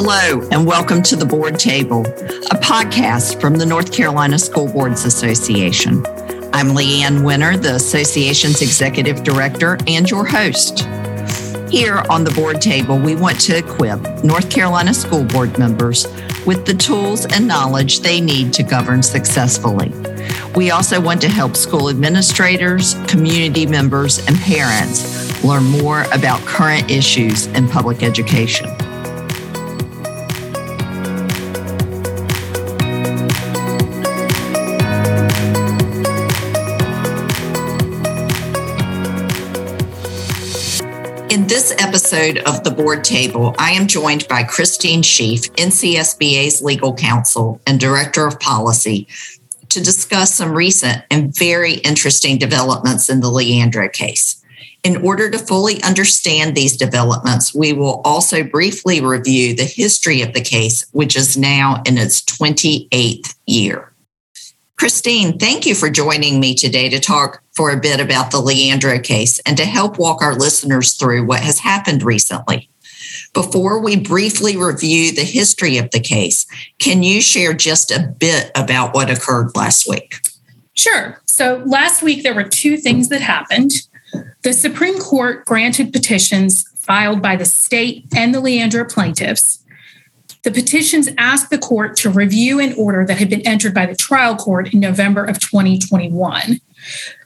Hello, and welcome to the Board Table, a podcast from the North Carolina School Boards Association. I'm Leanne Winner, the association's executive director and your host. Here on the Board Table, we want to equip North Carolina school board members with the tools and knowledge they need to govern successfully. We also want to help school administrators, community members, and parents learn more about current issues in public education. In this episode of the board table, I am joined by Christine Scheef, NCSBA's legal counsel and director of policy, to discuss some recent and very interesting developments in the Leandro case. In order to fully understand these developments, we will also briefly review the history of the case, which is now in its 28th year. Christine, thank you for joining me today to talk for a bit about the Leandro case and to help walk our listeners through what has happened recently. Before we briefly review the history of the case, can you share just a bit about what occurred last week? Sure. So last week, there were two things that happened. The Supreme Court granted petitions filed by the state and the Leandro plaintiffs the petitions asked the court to review an order that had been entered by the trial court in November of 2021.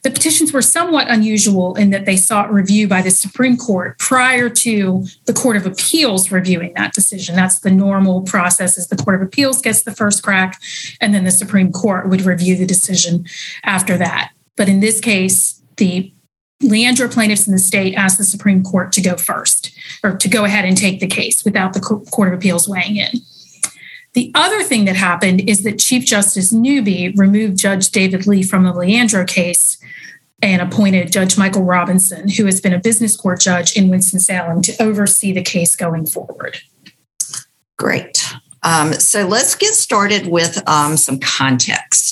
The petitions were somewhat unusual in that they sought review by the Supreme Court prior to the Court of Appeals reviewing that decision. That's the normal process is the Court of Appeals gets the first crack and then the Supreme Court would review the decision after that. But in this case, the Leandro plaintiffs in the state asked the Supreme Court to go first or to go ahead and take the case without the Court of Appeals weighing in. The other thing that happened is that Chief Justice Newby removed Judge David Lee from the Leandro case and appointed Judge Michael Robinson, who has been a business court judge in Winston-Salem, to oversee the case going forward. Great. Um, so let's get started with um, some context.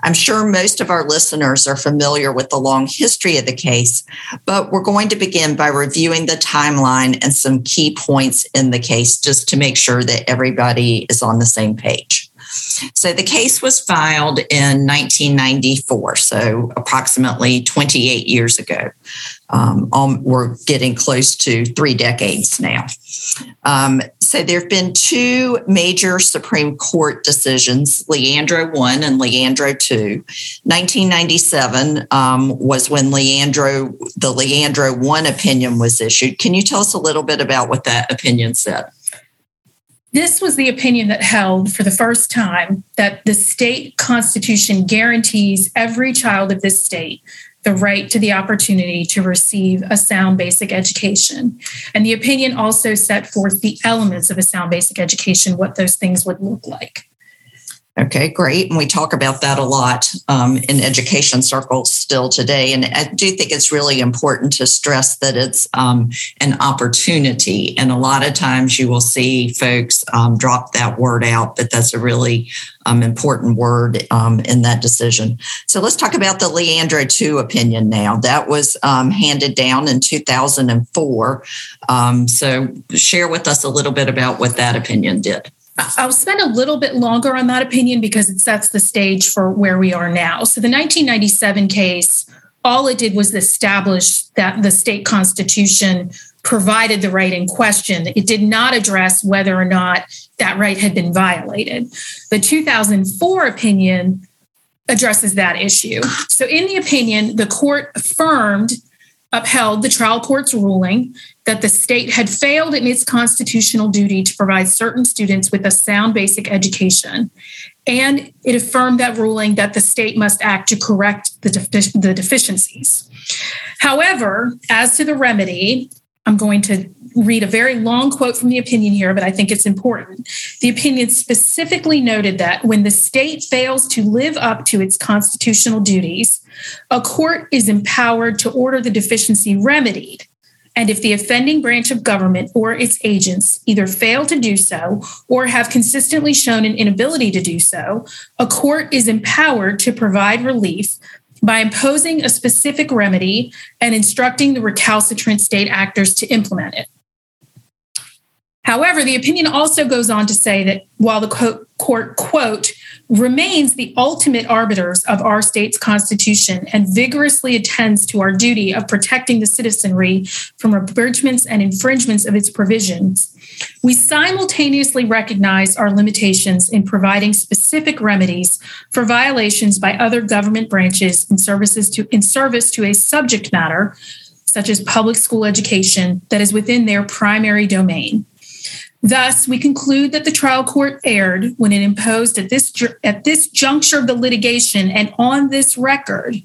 I'm sure most of our listeners are familiar with the long history of the case, but we're going to begin by reviewing the timeline and some key points in the case just to make sure that everybody is on the same page. So the case was filed in 1994, so approximately 28 years ago. Um, we're getting close to three decades now. Um, so there have been two major Supreme Court decisions, Leandro 1 and Leandro 2. 1997 um, was when Leandro, the Leandro 1 opinion was issued. Can you tell us a little bit about what that opinion said? This was the opinion that held for the first time that the state constitution guarantees every child of this state the right to the opportunity to receive a sound basic education. And the opinion also set forth the elements of a sound basic education, what those things would look like. Okay, great. And we talk about that a lot um, in education circles still today. And I do think it's really important to stress that it's um, an opportunity. And a lot of times you will see folks um, drop that word out, but that's a really um, important word um, in that decision. So let's talk about the Leandro 2 opinion now. That was um, handed down in 2004. so share with us a little bit about what that opinion did. I'll spend a little bit longer on that opinion because it sets the stage for where we are now. So, the 1997 case, all it did was establish that the state constitution provided the right in question. It did not address whether or not that right had been violated. The 2004 opinion addresses that issue. So, in the opinion, the court affirmed upheld the trial court's ruling that the state had failed in its constitutional duty to provide certain students with a sound basic education. And it affirmed that ruling that the state must act to correct the, the deficiencies. However, as to the remedy, I'm going to read a very long quote from the opinion here, but I think it's important. The opinion specifically noted that when the state fails to live up to its constitutional duties, a court is empowered to order the deficiency remedied. And if the offending branch of government or its agents either fail to do so or have consistently shown an inability to do so, a court is empowered to provide relief by imposing a specific remedy and instructing the recalcitrant state actors to implement it. However, the opinion also goes on to say that while the court, quote, remains the ultimate arbiters of our state's constitution and vigorously attends to our duty of protecting the citizenry from abridgments and infringements of its provisions, we simultaneously recognize our limitations in providing specific remedies for violations by other government branches in services to in service to a subject matter such as public school education that is within their primary domain. Thus, we conclude that the trial court erred when it imposed at this, at this juncture of the litigation and on this record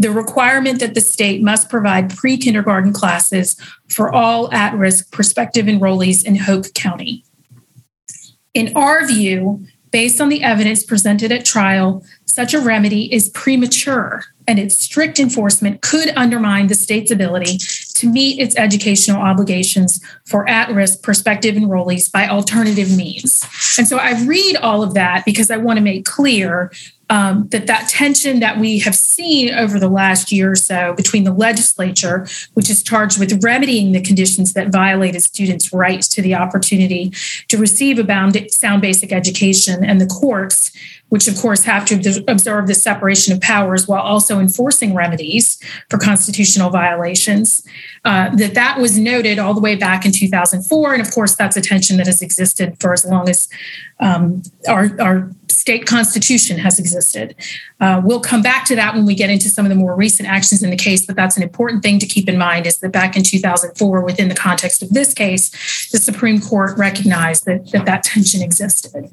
the requirement that the state must provide pre kindergarten classes for all at risk prospective enrollees in Hoke County. In our view, based on the evidence presented at trial, such a remedy is premature and its strict enforcement could undermine the state's ability to meet its educational obligations for at risk prospective enrollees by alternative means. And so I read all of that because I want to make clear um, that that tension that we have seen over the last year or so between the legislature, which is charged with remedying the conditions that violated students' rights to the opportunity to receive a bound, sound basic education, and the courts, which of course have to observe the separation of powers while also enforcing remedies for constitutional violations. Uh, that that was noted all the way back in 2004, and of course that's a tension that has existed for as long as um, our, our state constitution has existed. Uh, we'll come back to that when we get into some of the more recent actions in the case, but that's an important thing to keep in mind is that back in 2004, within the context of this case, the Supreme Court recognized that that, that tension existed.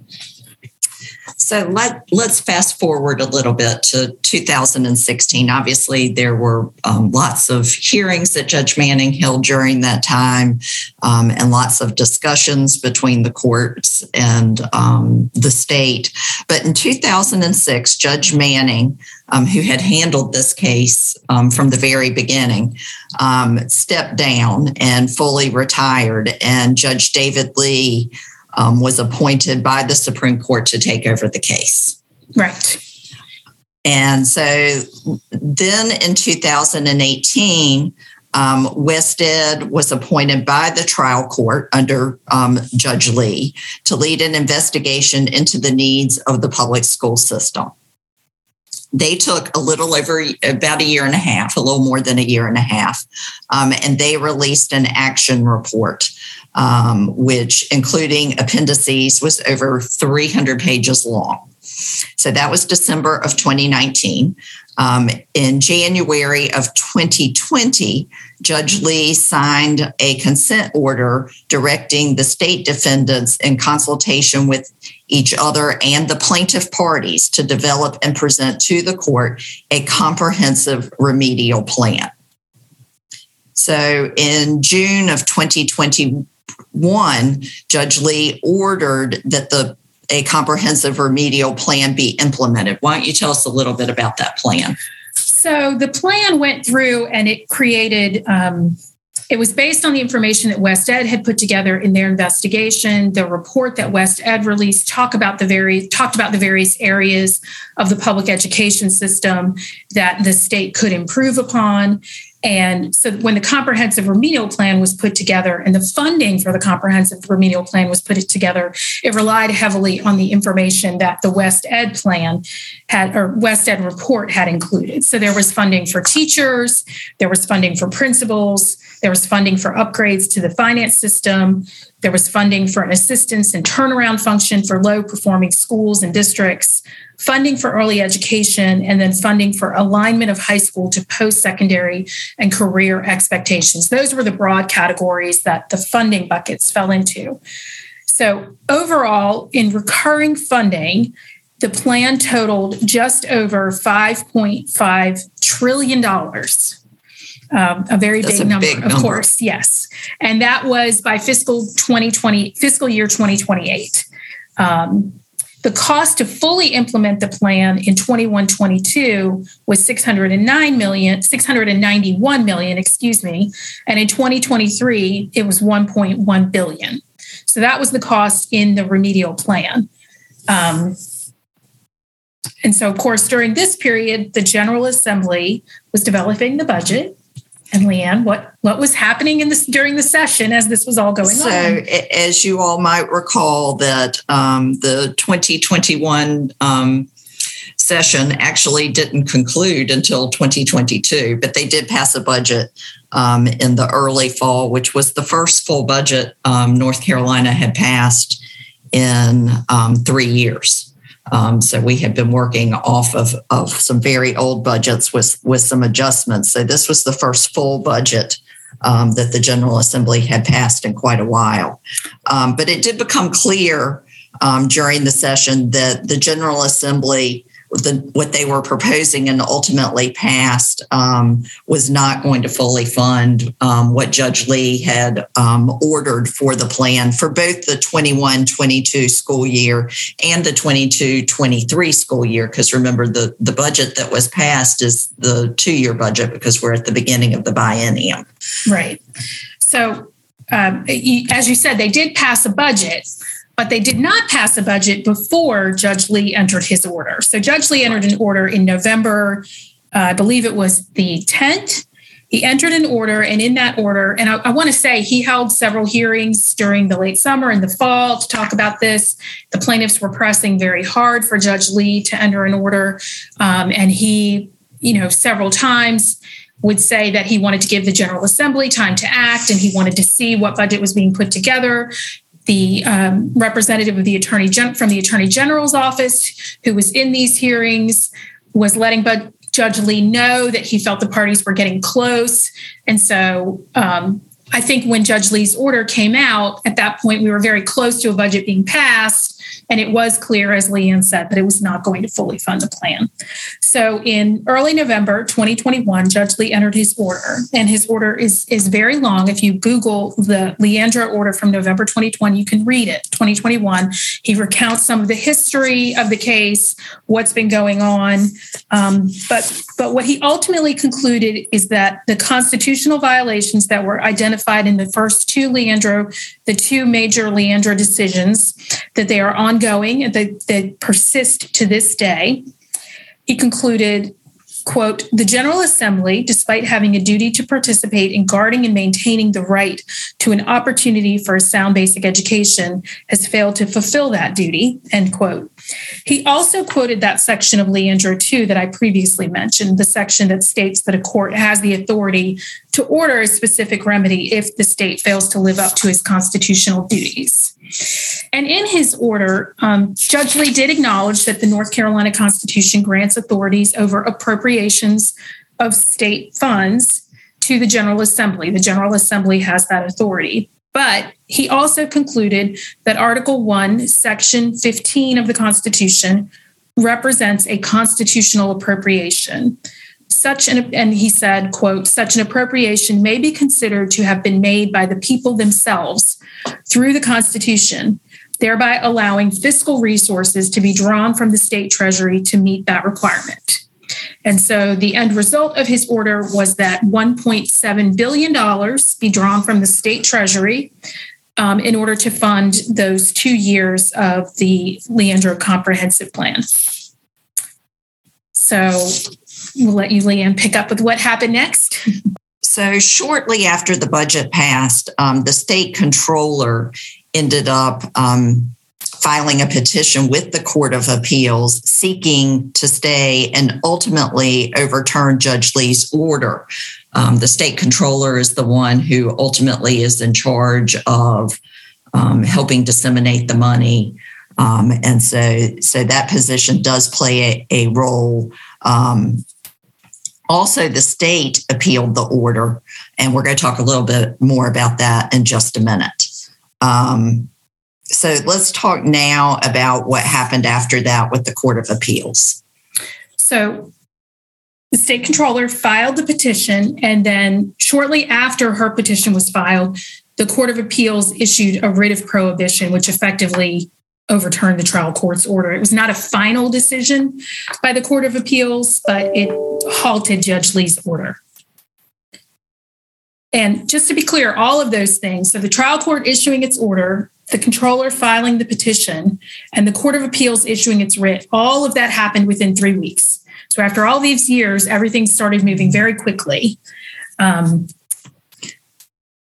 So let let's fast forward a little bit to 2016. Obviously, there were um, lots of hearings that Judge Manning held during that time, um, and lots of discussions between the courts and um, the state. But in 2006, Judge Manning, um, who had handled this case um, from the very beginning, um, stepped down and fully retired, and Judge David Lee um, was appointed by the Supreme Court to take over the case. Right. And so then in 2018, um, WestEd was appointed by the trial court under um, Judge Lee to lead an investigation into the needs of the public school system. They took a little over about a year and a half, a little more than a year and a half, um, and they released an action report um, which, including appendices, was over 300 pages long. So that was December of 2019. Um, in January of 2020, Judge Lee signed a consent order directing the state defendants in consultation with each other and the plaintiff parties to develop and present to the court a comprehensive remedial plan. So in June of 2021, Judge Lee ordered that the a comprehensive remedial plan be implemented. Why don't you tell us a little bit about that plan? So the plan went through and it created. Um, it was based on the information that WestEd had put together in their investigation. The report that WestEd released talk about the very talked about the various areas of the public education system that the state could improve upon. And so when the comprehensive remedial plan was put together and the funding for the comprehensive remedial plan was put together, it relied heavily on the information that the WestEd plan had or WestEd report had included. So there was funding for teachers, there was funding for principals, there was funding for upgrades to the finance system, there was funding for an assistance and turnaround function for low performing schools and districts, funding for early education, and then funding for alignment of high school to post secondary and career expectations. Those were the broad categories that the funding buckets fell into. So, overall, in recurring funding, the plan totaled just over $5.5 trillion. Um, a very big, a number, big, number, of course, yes. And that was by fiscal 2020, fiscal year 2028. Um, the cost to fully implement the plan in 2122 was 609 million, 691 million, excuse me. And in 2023, it was 1.1 billion. So that was the cost in the remedial plan. Um, and so, of course, during this period, the General Assembly was developing the budget. And Leanne, what what was happening in this during the session as this was all going so, on? So, as you all might recall, that um, the 2021 um, session actually didn't conclude until 2022, but they did pass a budget um, in the early fall, which was the first full budget um, North Carolina had passed in um, three years. Um, so we had been working off of, of some very old budgets with, with some adjustments. So this was the first full budget um, that the General Assembly had passed in quite a while. Um, but it did become clear during the session that the General Assembly the, what they were proposing and ultimately passed um, was not going to fully fund um, what Judge Lee had um, ordered for the plan for both the 21 22 school year and the 22 23 school year. Because remember, the, the budget that was passed is the two year budget because we're at the beginning of the biennium. Right. So, um, as you said, they did pass a budget but they did not pass a budget before Judge Lee entered his order. So Judge Lee entered an order in November, uh, I believe it was the 10th. He entered an order, and in that order, and I, I want to say he held several hearings during the late summer and the fall to talk about this. The plaintiffs were pressing very hard for Judge Lee to enter an order, um, and he, you know, several times would say that he wanted to give the General Assembly time to act and he wanted to see what budget was being put together the um, representative of the attorney Gen- from the attorney general's office who was in these hearings was letting Bud- Judge Lee know that he felt the parties were getting close, and so um, I think when Judge Lee's order came out, at that point we were very close to a budget being passed. And it was clear, as Leanne said, that it was not going to fully fund the plan. So in early November 2021, Judge Lee entered his order, and his order is, is very long. If you Google the Leandro order from November 2020, you can read it. 2021, he recounts some of the history of the case, what's been going on. Um, but, but what he ultimately concluded is that the constitutional violations that were identified in the first two Leandro, the two major Leandro decisions, that they are ongoing and that they persist to this day. He concluded, quote, the General Assembly, despite having a duty to participate in guarding and maintaining the right to an opportunity for a sound basic education, has failed to fulfill that duty, end quote. He also quoted that section of Leandro 2 that I previously mentioned, the section that states that a court has the authority to order a specific remedy if the state fails to live up to its constitutional duties. And in his order, um, Judge Lee did acknowledge that the North Carolina Constitution grants authorities over appropriations of state funds to the General Assembly. The General Assembly has that authority. But he also concluded that Article 1, Section 15 of the Constitution represents a constitutional appropriation such an and he said quote such an appropriation may be considered to have been made by the people themselves through the constitution thereby allowing fiscal resources to be drawn from the state treasury to meet that requirement. And so the end result of his order was that 1.7 billion dollars be drawn from the state treasury um, in order to fund those two years of the leandro comprehensive plan. So we'll let you, Leanne, pick up with what happened next. So, shortly after the budget passed, um, the state controller ended up um, filing a petition with the Court of Appeals seeking to stay and ultimately overturn Judge Lee's order. Um, the state controller is the one who ultimately is in charge of um, helping disseminate the money. Um, and so, so that position does play a, a role um, also, the state appealed the order, and we're going to talk a little bit more about that in just a minute. Um, so let's talk now about what happened after that with the Court of Appeals. So the state controller filed the petition, and then shortly after her petition was filed, the Court of Appeals issued a writ of prohibition, which effectively overturned the trial court's order. It was not a final decision by the Court of Appeals, but it halted Judge Lee's order. And just to be clear, all of those things so the trial court issuing its order, the controller filing the petition, and the Court of Appeals issuing its writ all of that happened within three weeks. So after all these years, everything started moving very quickly. Um,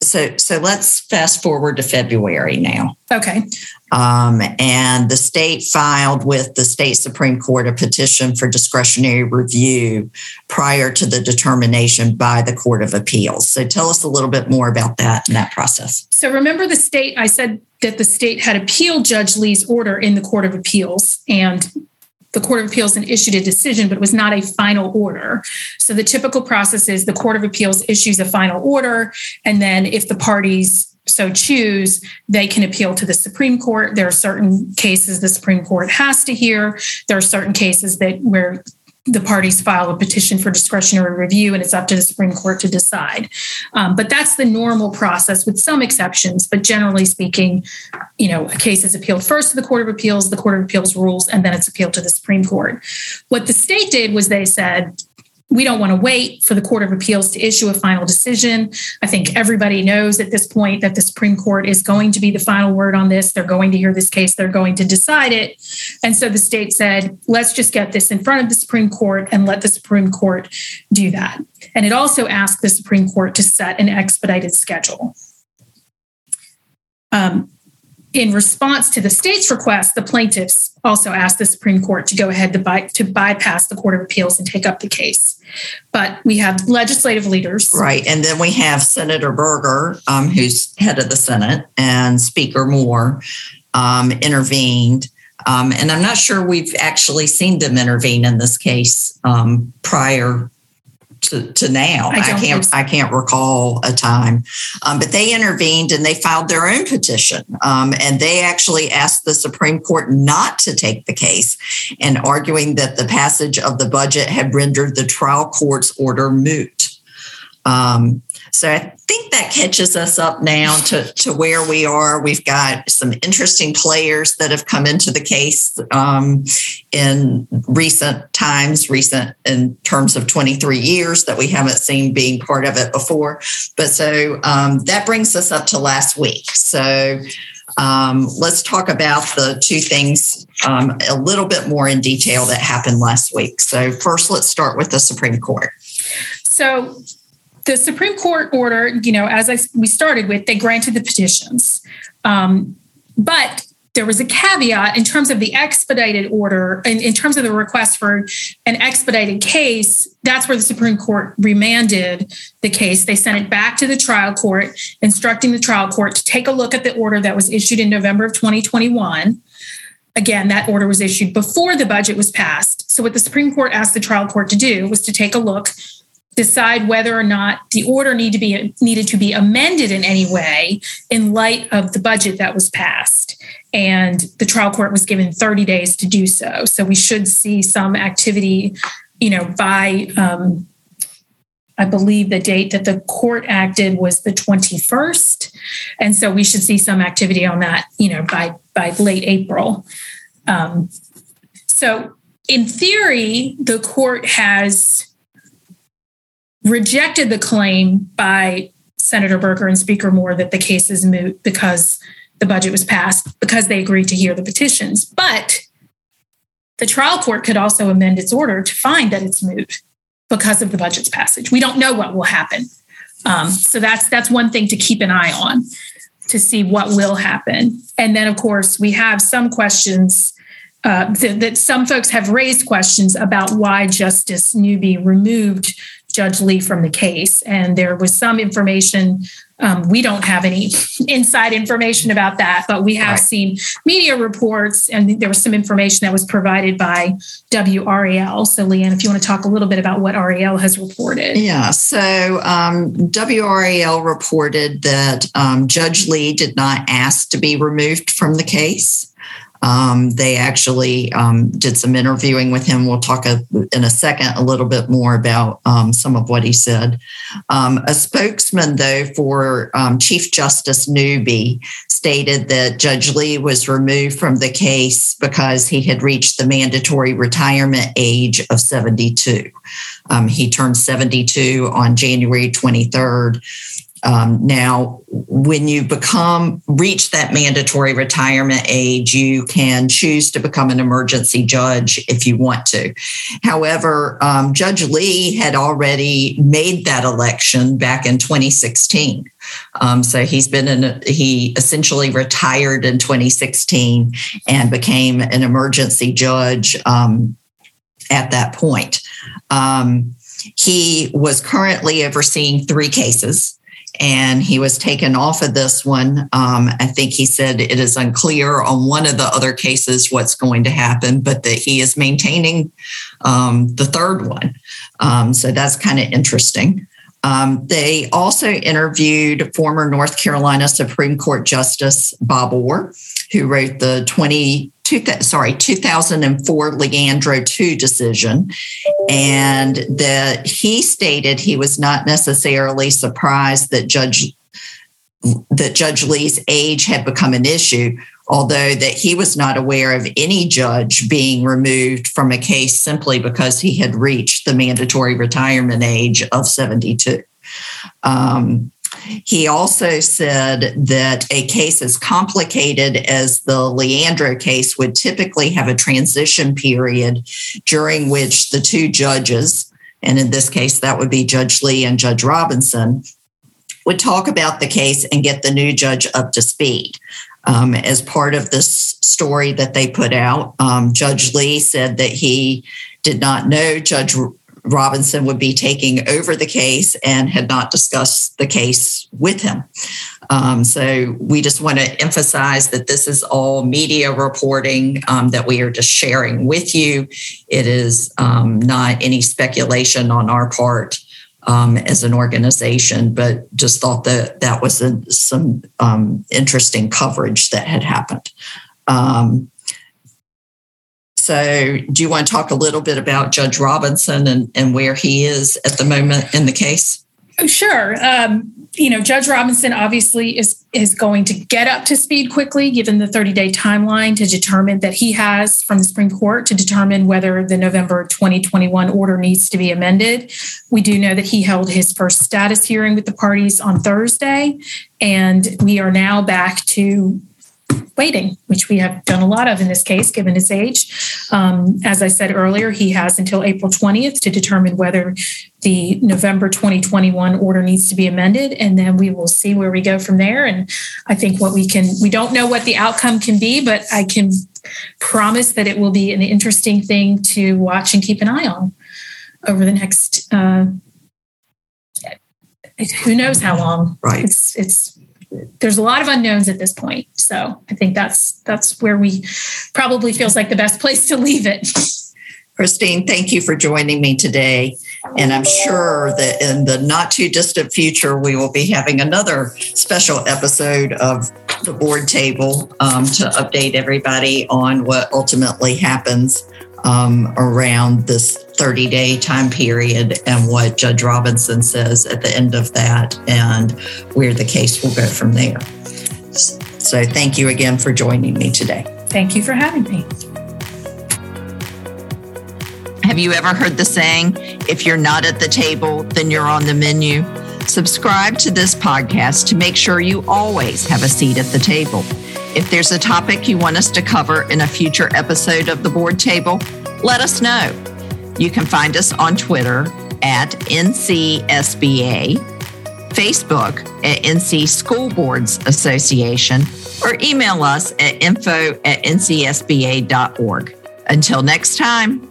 so so let's fast forward to February now. Okay. Um, and the state filed with the state Supreme Court a petition for discretionary review prior to the determination by the Court of Appeals. So tell us a little bit more about that and that process. So remember the state, I said that the state had appealed Judge Lee's order in the Court of Appeals, and the Court of Appeals and issued a decision, but it was not a final order. So the typical process is the Court of Appeals issues a final order, and then if the parties so choose, they can appeal to the Supreme Court. There are certain cases the Supreme Court has to hear. There are certain cases that where the parties file a petition for discretionary review and it's up to the Supreme Court to decide. Um, but that's the normal process with some exceptions. But generally speaking, you know, a case is appealed first to the Court of Appeals, the Court of Appeals rules, and then it's appealed to the Supreme Court. What the state did was they said, we don't want to wait for the Court of Appeals to issue a final decision. I think everybody knows at this point that the Supreme Court is going to be the final word on this. They're going to hear this case, they're going to decide it. And so the state said, let's just get this in front of the Supreme Court and let the Supreme Court do that. And it also asked the Supreme Court to set an expedited schedule. Um, in response to the state's request, the plaintiffs also asked the Supreme Court to go ahead to, by, to bypass the Court of Appeals and take up the case. But we have legislative leaders. Right. And then we have Senator Berger, um, who's head of the Senate, and Speaker Moore um, intervened. Um, and I'm not sure we've actually seen them intervene in this case um, prior to, to now. I, I can't. I can't recall a time, um, but they intervened and they filed their own petition, um, and they actually asked the Supreme Court not to take the case, and arguing that the passage of the budget had rendered the trial court's order moot. Um, so I think that catches us up now to, to where we are. We've got some interesting players that have come into the case um, in recent times, recent in terms of 23 years that we haven't seen being part of it before. But so um, that brings us up to last week. So um, let's talk about the two things um, a little bit more in detail that happened last week. So, first, let's start with the Supreme Court. So, the Supreme Court order, you know, as I, we started with, they granted the petitions. Um, but there was a caveat in terms of the expedited order, in, in terms of the request for an expedited case. That's where the Supreme Court remanded the case. They sent it back to the trial court, instructing the trial court to take a look at the order that was issued in November of 2021. Again, that order was issued before the budget was passed. So, what the Supreme Court asked the trial court to do was to take a look decide whether or not the order need to be needed to be amended in any way in light of the budget that was passed and the trial court was given 30 days to do so so we should see some activity you know by um, I believe the date that the court acted was the 21st. And so we should see some activity on that, you know, by by late April. Um, so in theory, the court has rejected the claim by Senator Berger and Speaker Moore that the case is moot because the budget was passed, because they agreed to hear the petitions. But the trial court could also amend its order to find that it's moot because of the budget's passage. We don't know what will happen. Um, so that's that's one thing to keep an eye on to see what will happen. And then, of course, we have some questions uh, that, that some folks have raised questions about why Justice Newby removed Judge Lee from the case. And there was some information. Um, we don't have any inside information about that, but we have right. seen media reports, and there was some information that was provided by WRAL. So, Leanne, if you want to talk a little bit about what RAL has reported. Yeah. So, um, WRAL reported that um, Judge Lee did not ask to be removed from the case. Um, they actually um, did some interviewing with him. We'll talk a, in a second a little bit more about um, some of what he said. Um, a spokesman, though, for um, Chief Justice Newby stated that Judge Lee was removed from the case because he had reached the mandatory retirement age of 72. Um, he turned 72 on January 23rd Um, now, when you become reach that mandatory retirement age, you can choose to become an emergency judge if you want to. However, um, Judge Lee had already made that election back in 2016. Um, so he's been in, a, he essentially retired in 2016 and became an emergency judge um, at that point. Um, he was currently overseeing three cases and he was taken off of this one. Um, I think he said it is unclear on one of the other cases what's going to happen, but that he is maintaining um, the third one. Um, so that's kind of interesting. Um, they also interviewed former North Carolina Supreme Court Justice Bob Orr, who wrote the 20 two, sorry, 2004 Leandro 2 decision, and that he stated he was not necessarily surprised that Judge that Judge Lee's age had become an issue, although that he was not aware of any judge being removed from a case simply because he had reached the mandatory retirement age of 72. Um, he also said that a case as complicated as the Leandro case would typically have a transition period during which the two judges, and in this case, that would be Judge Lee and Judge Robinson, would talk about the case and get the new judge up to speed. Um, as part of this story that they put out, um, Judge Lee said that he did not know Judge Robinson would be taking over the case and had not discussed the case with him. Um, so we just want to emphasize that this is all media reporting um, that we are just sharing with you. It is um, not any speculation on our part. Um, as an organization, but just thought that that was a, some um, interesting coverage that had happened. Um, so, do you want to talk a little bit about Judge Robinson and, and where he is at the moment in the case? Sure. Um, you know, Judge Robinson obviously is is going to get up to speed quickly, given the 30 day timeline to determine that he has from the Supreme Court to determine whether the November 2021 order needs to be amended. We do know that he held his first status hearing with the parties on Thursday, and we are now back to waiting, which we have done a lot of in this case, given his age. Um, as I said earlier, he has until April 20th to determine whether the November 2021 order needs to be amended, and then we will see where we go from there. And I think what we can, we don't know what the outcome can be, but I can promise that it will be an interesting thing to watch and keep an eye on over the next. Uh, who knows how long? Right. It's it's there's a lot of unknowns at this point. So I think that's that's where we probably feels like the best place to leave it. Christine, thank you for joining me today. And I'm sure that in the not too distant future, we will be having another special episode of the board table um, to update everybody on what ultimately happens um, around this 30 day time period and what Judge Robinson says at the end of that and where the case will go from there. So, thank you again for joining me today. Thank you for having me. Have you ever heard the saying, if you're not at the table, then you're on the menu? Subscribe to this podcast to make sure you always have a seat at the table. If there's a topic you want us to cover in a future episode of the board table, let us know. You can find us on Twitter at NCSBA, Facebook at NC School Boards Association, or email us at info at ncsba.org. Until next time.